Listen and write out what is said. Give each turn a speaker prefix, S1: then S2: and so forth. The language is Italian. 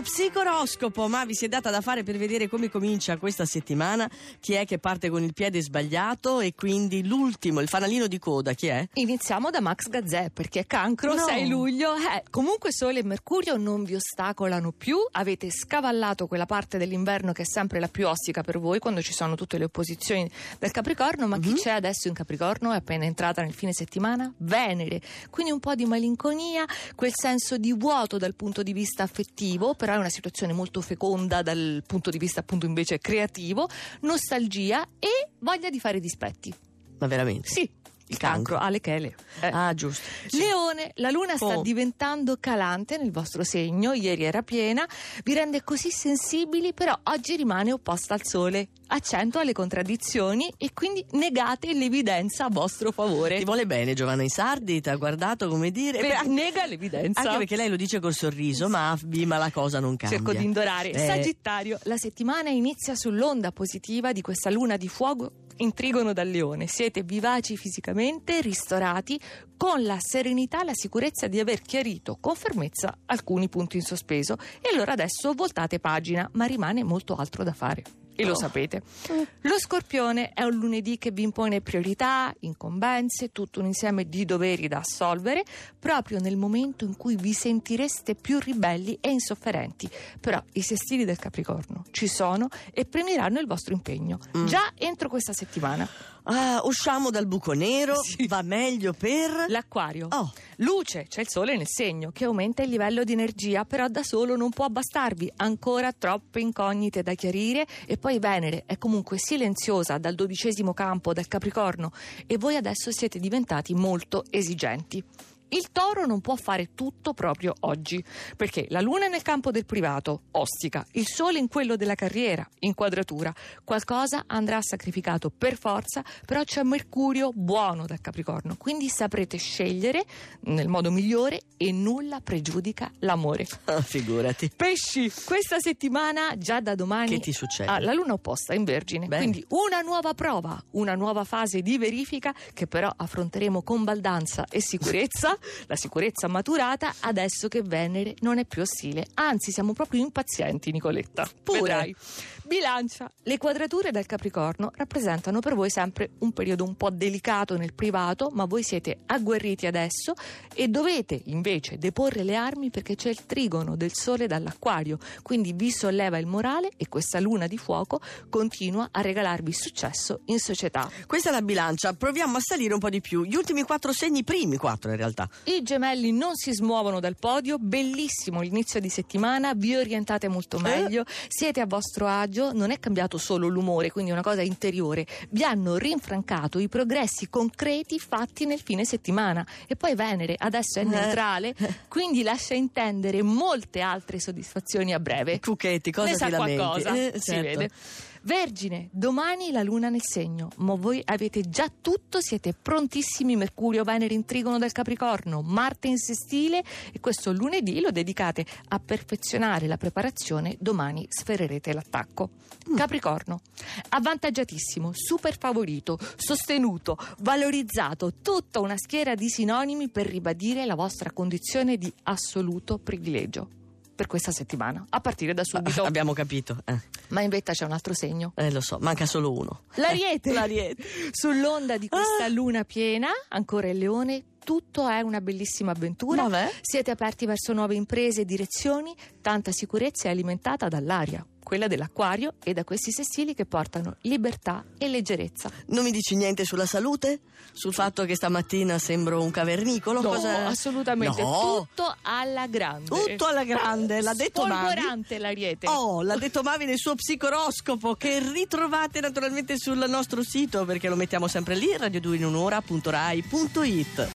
S1: Lo psicoroscopo, ma vi si è data da fare per vedere come comincia questa settimana. Chi è che parte con il piede sbagliato e quindi l'ultimo, il fanalino di coda, chi è?
S2: Iniziamo da Max Gazzè perché è cancro,
S1: No.
S2: 6 luglio. Eh, comunque Sole e Mercurio non vi ostacolano più, avete scavallato quella parte dell'inverno che è sempre la più ostica per voi quando ci sono tutte le opposizioni del Capricorno, ma chi c'è adesso in Capricorno è appena entrata nel fine settimana? Venere, quindi un po' di malinconia, quel senso di vuoto dal punto di vista affettivo, però è una situazione molto feconda dal punto di vista appunto invece creativo, nostalgia e voglia di fare dispetti.
S1: Ma veramente?
S2: Sì, il cancro, ha le chele. Eh.
S1: Ah, giusto. Sì.
S2: Leone, la luna sta
S1: Oh.
S2: diventando calante nel vostro segno, ieri era piena, vi rende così sensibili, però oggi rimane opposta al sole. Accentua le contraddizioni e quindi negate l'evidenza a vostro favore.
S1: Ti vuole bene Giovanna Insardi, ti ha guardato come dire...
S2: Beh,
S1: Beh,
S2: nega l'evidenza.
S1: anche perché lei lo dice col sorriso, ma a Bima la cosa non cambia.
S2: Cerco di indorare.
S1: Eh,
S2: Sagittario, la settimana inizia sull'onda positiva di questa luna di fuoco in trigono dal leone. Siete vivaci fisicamente, ristorati, con la serenità e la sicurezza di aver chiarito con fermezza alcuni punti in sospeso. E allora adesso voltate pagina, ma rimane molto altro da fare. E lo
S1: Oh.
S2: sapete. Lo scorpione è un lunedì che vi impone priorità, incombenze, tutto un insieme di doveri da assolvere, proprio nel momento in cui vi sentireste più ribelli e insofferenti. Però i sestili del Capricorno ci sono e premieranno il vostro impegno.
S1: Mm.
S2: Già entro questa settimana.
S1: Ah, usciamo dal buco nero,
S2: Sì.
S1: va meglio per...
S2: L'acquario.
S1: Oh,
S2: Luce, c'è il sole nel segno che aumenta il livello di energia, però da solo non può bastarvi, ancora troppe incognite da chiarire e poi Venere è comunque silenziosa dal dodicesimo campo del Capricorno e voi adesso siete diventati molto esigenti. Il toro non può fare tutto proprio oggi, perché la luna è nel campo del privato, ostica, il sole in quello della carriera, inquadratura. Qualcosa andrà sacrificato per forza, però c'è Mercurio buono dal Capricorno, quindi saprete scegliere nel modo migliore e nulla pregiudica l'amore.
S1: ah, figurati.
S2: Pesci, questa settimana, già da domani,
S1: Che ti succede?
S2: ha la luna opposta in Vergine.
S1: Bene.
S2: Quindi una nuova prova, una nuova fase di verifica che però affronteremo con baldanza e sicurezza, la sicurezza maturata adesso che Venere non è più ostile. Anzi, siamo proprio impazienti, Nicoletta.
S1: Pure.
S2: Vedrai. Bilancia, le quadrature del Capricorno rappresentano per voi sempre un periodo un po' delicato nel privato, ma voi siete agguerriti adesso e dovete invece deporre le armi perché c'è il trigono del sole dall'acquario, quindi vi solleva il morale e questa luna di fuoco continua a regalarvi successo in società.
S1: Questa è la bilancia, proviamo a salire un po' di più. Gli ultimi quattro segni, i primi quattro in realtà.
S2: I gemelli non si smuovono dal podio, bellissimo l'inizio di settimana, vi orientate molto meglio, siete a vostro agio, non è cambiato solo l'umore, quindi è una cosa interiore, vi hanno rinfrancato i progressi concreti fatti nel fine settimana e poi Venere adesso è neutrale, quindi lascia intendere molte altre soddisfazioni a breve.
S1: Cucchetti, cosa
S2: ne
S1: ti lamenti?
S2: qualcosa,
S1: Eh,
S2: si
S1: certo.
S2: vede. Vergine, domani la luna nel segno, ma voi avete già tutto, siete prontissimi, Mercurio, Venere in trigono del Capricorno, Marte in sestile e questo lunedì lo dedicate a perfezionare la preparazione, domani sfererete l'attacco.
S1: Mm.
S2: Capricorno, avvantaggiatissimo, super favorito, sostenuto, valorizzato, tutta una schiera di sinonimi per ribadire la vostra condizione di assoluto privilegio. Per questa settimana, a partire da subito.
S1: Ah, abbiamo capito. Eh,
S2: Ma in vetta c'è un altro segno.
S1: eh, lo so, manca solo uno.
S2: L'ariete.
S1: L'ariete.
S2: Sull'onda di questa
S1: Ah.
S2: luna piena, ancora il leone, tutto è una bellissima avventura.
S1: Vabbè.
S2: Siete aperti verso nuove imprese e direzioni, tanta sicurezza è alimentata dall'aria, quella dell'acquario e da questi sestili che portano libertà e leggerezza.
S1: Non mi dici niente sulla salute? Sul fatto che stamattina sembro un cavernicolo?
S2: No,
S1: Cosa-
S2: assolutamente,
S1: No.
S2: tutto alla grande.
S1: Tutto alla grande, l'ha detto Mavi.
S2: L'ariete.
S1: Oh, l'ha detto Mavi nel suo psicoroscopo che ritrovate naturalmente sul nostro sito perché lo mettiamo sempre lì, radio2inunora.rai.it.